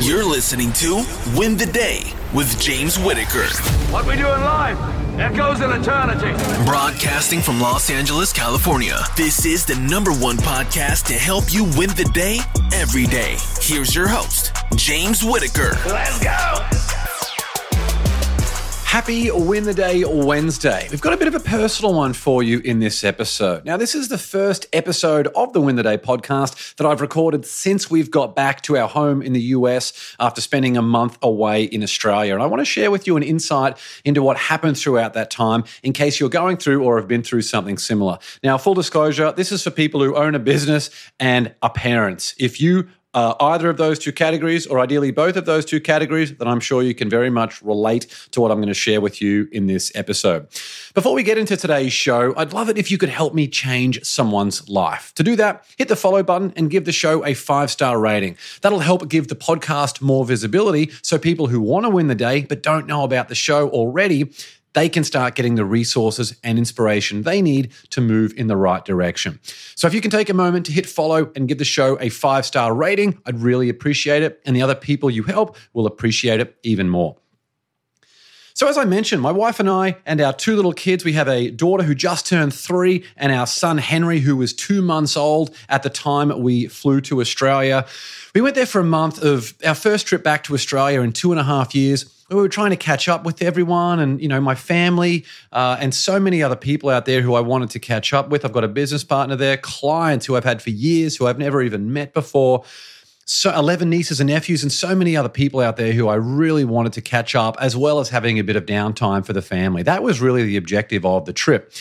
You're listening to Win the Day with James Whittaker. What we doing live echoes in eternity. Broadcasting from Los Angeles, California. This is the number one podcast to help you win the day every day. Here's your host, James Whittaker. Let's go. Happy Win the Day Wednesday. We've got a bit of a personal one for you in this episode. Now, this is the first episode of the Win the Day podcast that I've recorded since we've got back to our home in the US after spending a month away in Australia. And I want to share with you an insight into what happened throughout that time in case you're going through or have been through something similar. Now, full disclosure, this is for people who own a business and are parents. If you uh, either of those two categories, or ideally both of those two categories, then I'm sure you can very much relate to what I'm going to share with you in this episode. Before we get into today's show, I'd love it if you could help me change someone's life. To do that, hit the follow button and give the show a five star rating. That'll help give the podcast more visibility so people who want to win the day but don't know about the show already they can start getting the resources and inspiration they need to move in the right direction. So if you can take a moment to hit follow and give the show a five star rating, I'd really appreciate it. And the other people you help will appreciate it even more. So, as I mentioned, my wife and I and our two little kids, we have a daughter who just turned three and our son Henry, who was two months old at the time we flew to Australia. We went there for a month of our first trip back to Australia in two and a half years we were trying to catch up with everyone and you know my family uh, and so many other people out there who i wanted to catch up with. I've got a business partner there clients who i've had for years who i've never even met before. So 11 nieces and nephews and so many other people out there who i really wanted to catch up as well as having a bit of downtime for the family. That was really the objective of the trip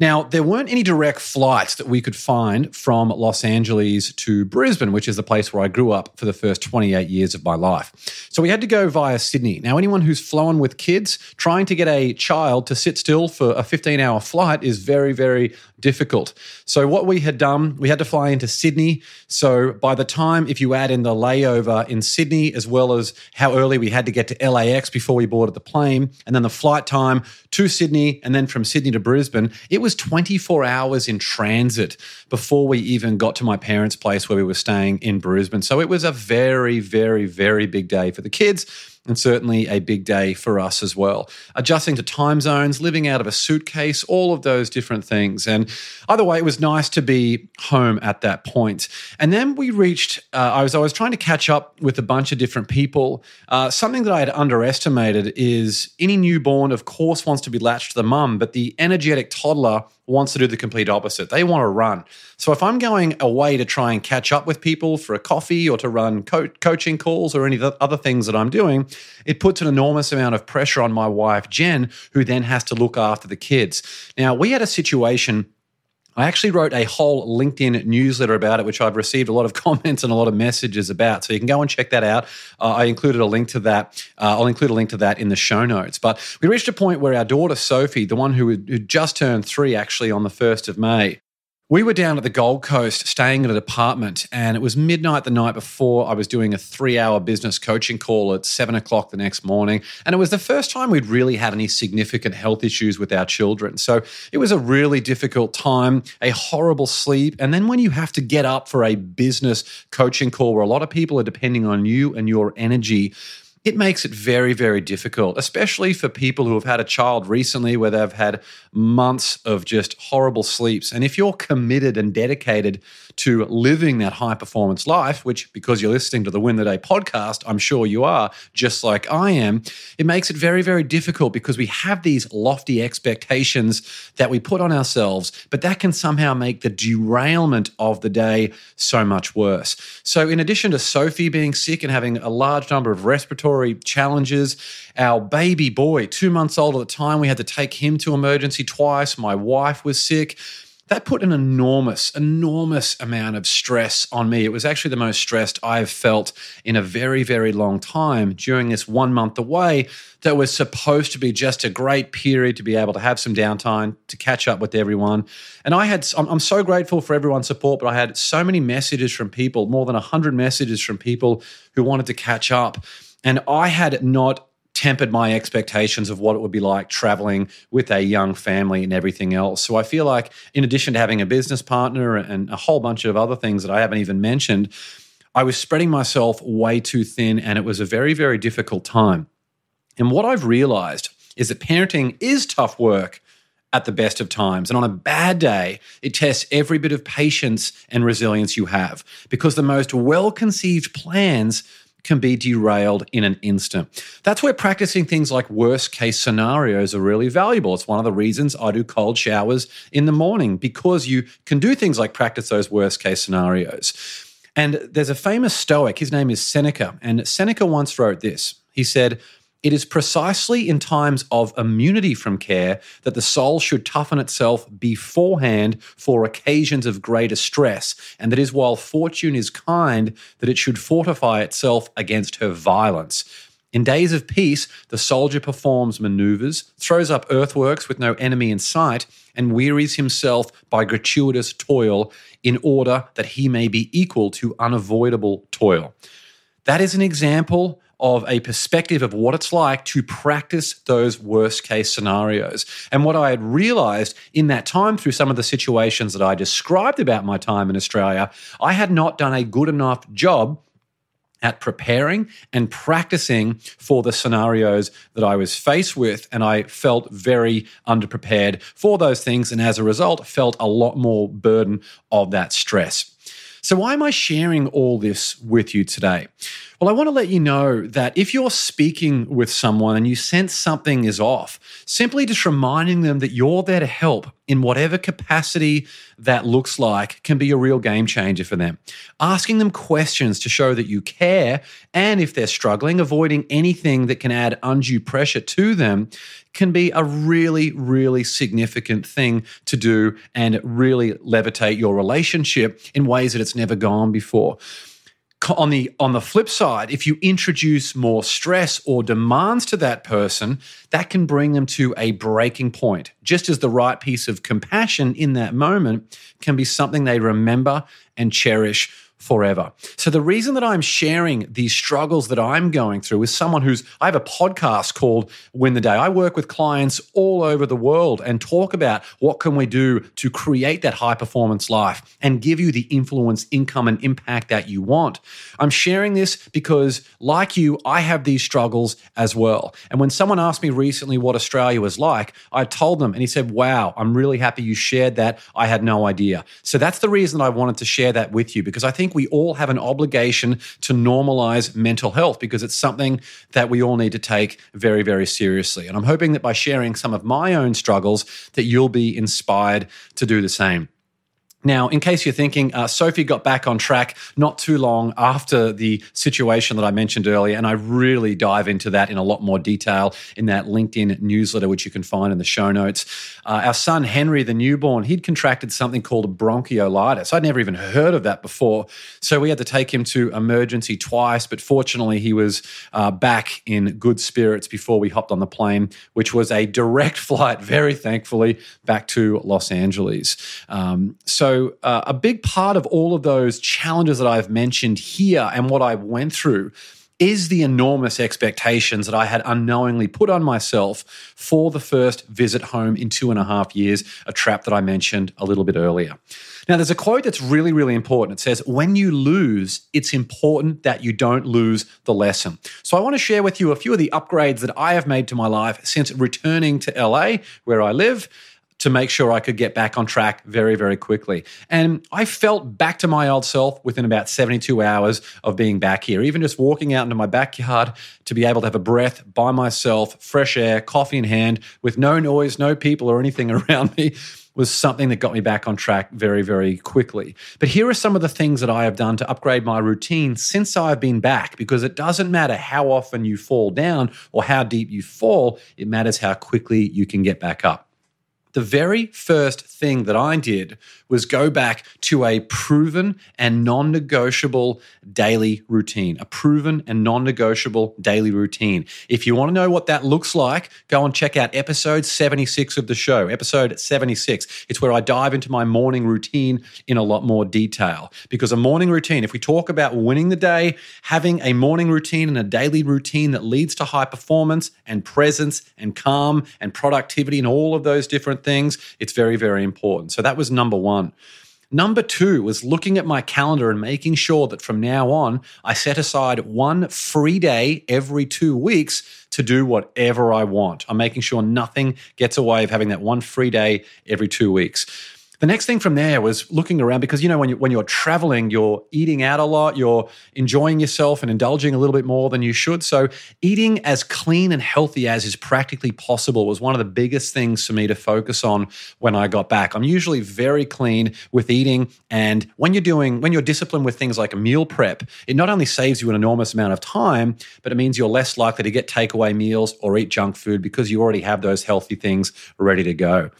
now, there weren't any direct flights that we could find from Los Angeles to Brisbane, which is the place where I grew up for the first 28 years of my life. So we had to go via Sydney. Now, anyone who's flown with kids, trying to get a child to sit still for a 15 hour flight is very, very difficult. So, what we had done, we had to fly into Sydney. So, by the time, if you add in the layover in Sydney, as well as how early we had to get to LAX before we boarded the plane, and then the flight time to Sydney, and then from Sydney to Brisbane, it was 24 hours in transit before we even got to my parents' place where we were staying in Brisbane. So, it was a very, very, very big day for the kids and certainly a big day for us as well. Adjusting to time zones, living out of a suitcase, all of those different things. And either way, it was nice to be home at that point. And then we reached, uh, I, was, I was trying to catch up with a bunch of different people. Uh, something that I had underestimated is any newborn, of course, wants to be latched to the mum, but the energetic toddler wants to do the complete opposite. They want to run. So if I'm going away to try and catch up with people for a coffee or to run co- coaching calls or any other things that I'm doing, it puts an enormous amount of pressure on my wife, Jen, who then has to look after the kids. Now, we had a situation I actually wrote a whole LinkedIn newsletter about it, which I've received a lot of comments and a lot of messages about. So you can go and check that out. Uh, I included a link to that. Uh, I'll include a link to that in the show notes. But we reached a point where our daughter Sophie, the one who had just turned three actually on the 1st of May, we were down at the Gold Coast staying in an apartment, and it was midnight the night before. I was doing a three hour business coaching call at seven o'clock the next morning. And it was the first time we'd really had any significant health issues with our children. So it was a really difficult time, a horrible sleep. And then when you have to get up for a business coaching call where a lot of people are depending on you and your energy, it makes it very, very difficult, especially for people who have had a child recently where they've had months of just horrible sleeps. And if you're committed and dedicated to living that high performance life, which because you're listening to the Win the Day podcast, I'm sure you are, just like I am, it makes it very, very difficult because we have these lofty expectations that we put on ourselves, but that can somehow make the derailment of the day so much worse. So, in addition to Sophie being sick and having a large number of respiratory challenges, our baby boy, two months old at the time, we had to take him to emergency twice. My wife was sick that put an enormous, enormous amount of stress on me. It was actually the most stressed I've felt in a very, very long time during this one month away that was supposed to be just a great period to be able to have some downtime, to catch up with everyone. And I had, I'm, so grateful for everyone's support, but I had so many messages from people, more than 100 messages from people who wanted to catch up. And I had not tempered my expectations of what it would be like traveling with a young family and everything else. So I feel like, in addition to having a business partner and a whole bunch of other things that I haven't even mentioned, I was spreading myself way too thin, and it was a very, very difficult time. And what I've realized is that parenting is tough work at the best of times. And on a bad day, it tests every bit of patience and resilience you have because the most well conceived plans can be derailed in an instant. That's where practicing things like worst case scenarios are really valuable. It's one of the reasons I do cold showers in the morning because you can do things like practice those worst case scenarios. And there's a famous Stoic, his name is Seneca, and Seneca once wrote this. He said, it is precisely in times of immunity from care that the soul should toughen itself beforehand for occasions of greater stress, and that is while fortune is kind that it should fortify itself against her violence. In days of peace, the soldier performs maneuvers, throws up earthworks with no enemy in sight, and wearies himself by gratuitous toil in order that he may be equal to unavoidable toil. That is an example of a perspective of what it's like to practice those worst case scenarios. And what I had realized in that time through some of the situations that I described about my time in Australia, I had not done a good enough job at preparing and practicing for the scenarios that I was faced with. And I felt very underprepared for those things. And as a result, felt a lot more burden of that stress. So, why am I sharing all this with you today? Well, I want to let you know that if you're speaking with someone and you sense something is off, simply just reminding them that you're there to help in whatever capacity that looks like can be a real game changer for them. Asking them questions to show that you care, and if they're struggling, avoiding anything that can add undue pressure to them can be a really, really significant thing to do and really levitate your relationship in ways that it's never gone before on the on the flip side if you introduce more stress or demands to that person that can bring them to a breaking point. Just as the right piece of compassion in that moment can be something they remember and cherish forever. So, the reason that I'm sharing these struggles that I'm going through is someone who's, I have a podcast called Win the Day. I work with clients all over the world and talk about what can we do to create that high performance life and give you the influence, income, and impact that you want. I'm sharing this because, like you, I have these struggles as well. And when someone asked me recently what Australia was like, I told them, and he said, Wow, I'm really happy you shared that. I had no idea. So, that's the reason I wanted to share that with you because I think think we all have an obligation to normalize mental health because it's something that we all need to take very, very seriously. And I'm hoping that by sharing some of my own struggles, that you'll be inspired to do the same. Now, in case you're thinking, uh, Sophie got back on track not too long after the situation that I mentioned earlier, and I really dive into that in a lot more detail in that LinkedIn newsletter, which you can find in the show notes. Uh, our son Henry, the newborn, he'd contracted something called bronchiolitis. I'd never even heard of that before, so we had to take him to emergency twice. But fortunately, he was uh, back in good spirits before we hopped on the plane, which was a direct flight, very thankfully, back to Los Angeles. Um, so so, uh, a big part of all of those challenges that I've mentioned here and what I went through is the enormous expectations that I had unknowingly put on myself for the first visit home in two and a half years, a trap that I mentioned a little bit earlier. Now, there's a quote that's really, really important. It says, When you lose, it's important that you don't lose the lesson. So, I want to share with you a few of the upgrades that I have made to my life since returning to LA, where I live to make sure I could get back on track very, very quickly. And I felt back to my old self within about 72 hours of being back here. Even just walking out into my backyard to be able to have a breath by myself, fresh air, coffee in hand, with no noise, no people or anything around me was something that got me back on track very, very quickly. But here are some of the things that I have done to upgrade my routine since I've been back, because it doesn't matter how often you fall down or how deep you fall, it matters how quickly you can get back up the very first thing that I did was go back to a proven and non negotiable daily routine. A proven and non negotiable daily routine. If you want to know what that looks like, go and check out episode 76 of the show. Episode 76. It's where I dive into my morning routine in a lot more detail. Because a morning routine, if we talk about winning the day, having a morning routine and a daily routine that leads to high performance and presence and calm and productivity and all of those different things, it's very, very important. So that was number one. Number two was looking at my calendar and making sure that from now on, I set aside one free day every two weeks to do whatever I want. I'm making sure nothing gets away of having that one free day every two weeks. The next thing from there was looking around because you know when you when you're traveling, you're eating out a lot, you're enjoying yourself and indulging a little bit more than you should. So eating as clean and healthy as is practically possible was one of the biggest things for me to focus on when I got back. I'm usually very clean with eating and when you're doing when you're disciplined with things like meal prep, it not only saves you an enormous amount of time, but it means you're less likely to get takeaway meals or eat junk food because you already have those healthy things ready to go.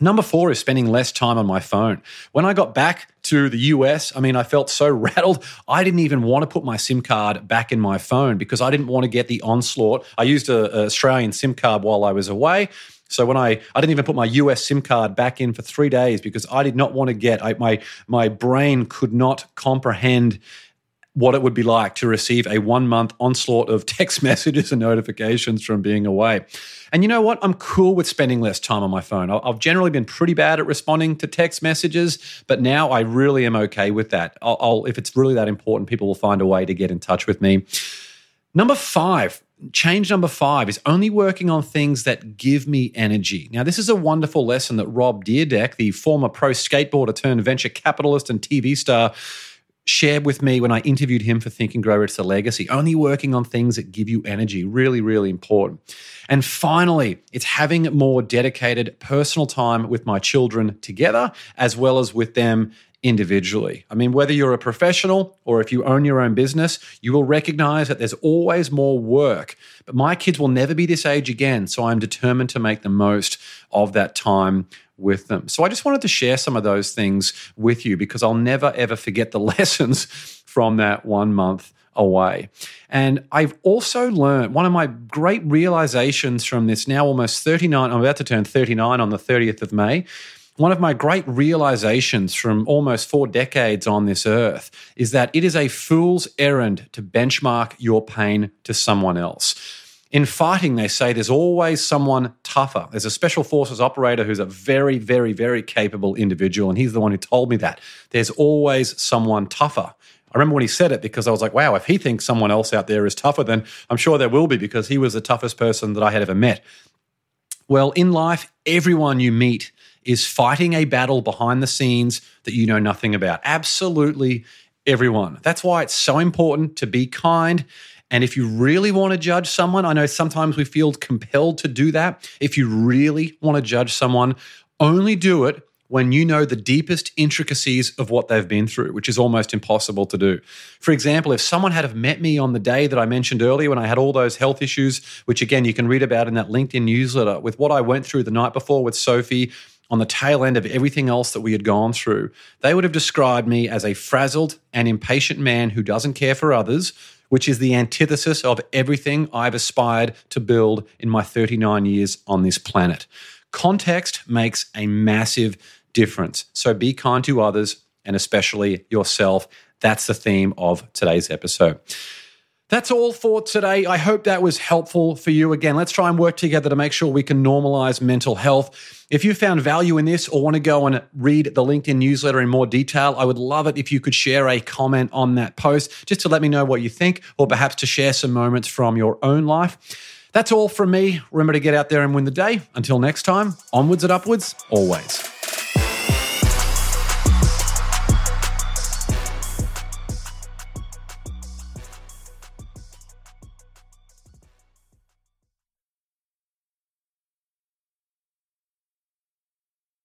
Number four is spending less time on my phone. When I got back to the US, I mean, I felt so rattled. I didn't even want to put my SIM card back in my phone because I didn't want to get the onslaught. I used an Australian SIM card while I was away. So when I I didn't even put my US SIM card back in for three days because I did not want to get I, my my brain could not comprehend what it would be like to receive a one month onslaught of text messages and notifications from being away. And you know what? I'm cool with spending less time on my phone. I've generally been pretty bad at responding to text messages, but now I really am okay with that. I'll, I'll, if it's really that important, people will find a way to get in touch with me. Number five, change number five is only working on things that give me energy. Now, this is a wonderful lesson that Rob Dyrdek, the former pro skateboarder turned venture capitalist and TV star, shared with me when I interviewed him for Think and Grow Rich: The Legacy. Only working on things that give you energy, really, really important. And finally, it's having more dedicated personal time with my children together, as well as with them individually. I mean, whether you're a professional or if you own your own business, you will recognize that there's always more work. But my kids will never be this age again. So I'm determined to make the most of that time with them. So I just wanted to share some of those things with you because I'll never ever forget the lessons from that one month away. And I've also learned one of my great realizations from this now almost 39, I'm about to turn 39 on the 30th of May. One of my great realizations from almost four decades on this earth is that it is a fool's errand to benchmark your pain to someone else. In fighting, they say there's always someone tougher. There's a special forces operator who's a very, very, very capable individual, and he's the one who told me that. There's always someone tougher. I remember when he said it because I was like, wow, if he thinks someone else out there is tougher, then I'm sure there will be because he was the toughest person that I had ever met. Well, in life, everyone you meet is fighting a battle behind the scenes that you know nothing about. Absolutely everyone. That's why it's so important to be kind and if you really want to judge someone, I know sometimes we feel compelled to do that. If you really want to judge someone, only do it when you know the deepest intricacies of what they've been through, which is almost impossible to do. For example, if someone had have met me on the day that I mentioned earlier when I had all those health issues, which again you can read about in that LinkedIn newsletter, with what I went through the night before with Sophie, on the tail end of everything else that we had gone through, they would have described me as a frazzled and impatient man who doesn't care for others, which is the antithesis of everything I've aspired to build in my 39 years on this planet. Context makes a massive difference. So be kind to others and especially yourself. That's the theme of today's episode. That's all for today. I hope that was helpful for you. Again, let's try and work together to make sure we can normalize mental health. If you found value in this or want to go and read the LinkedIn newsletter in more detail, I would love it if you could share a comment on that post just to let me know what you think or perhaps to share some moments from your own life. That's all from me. Remember to get out there and win the day. Until next time, onwards and upwards, always.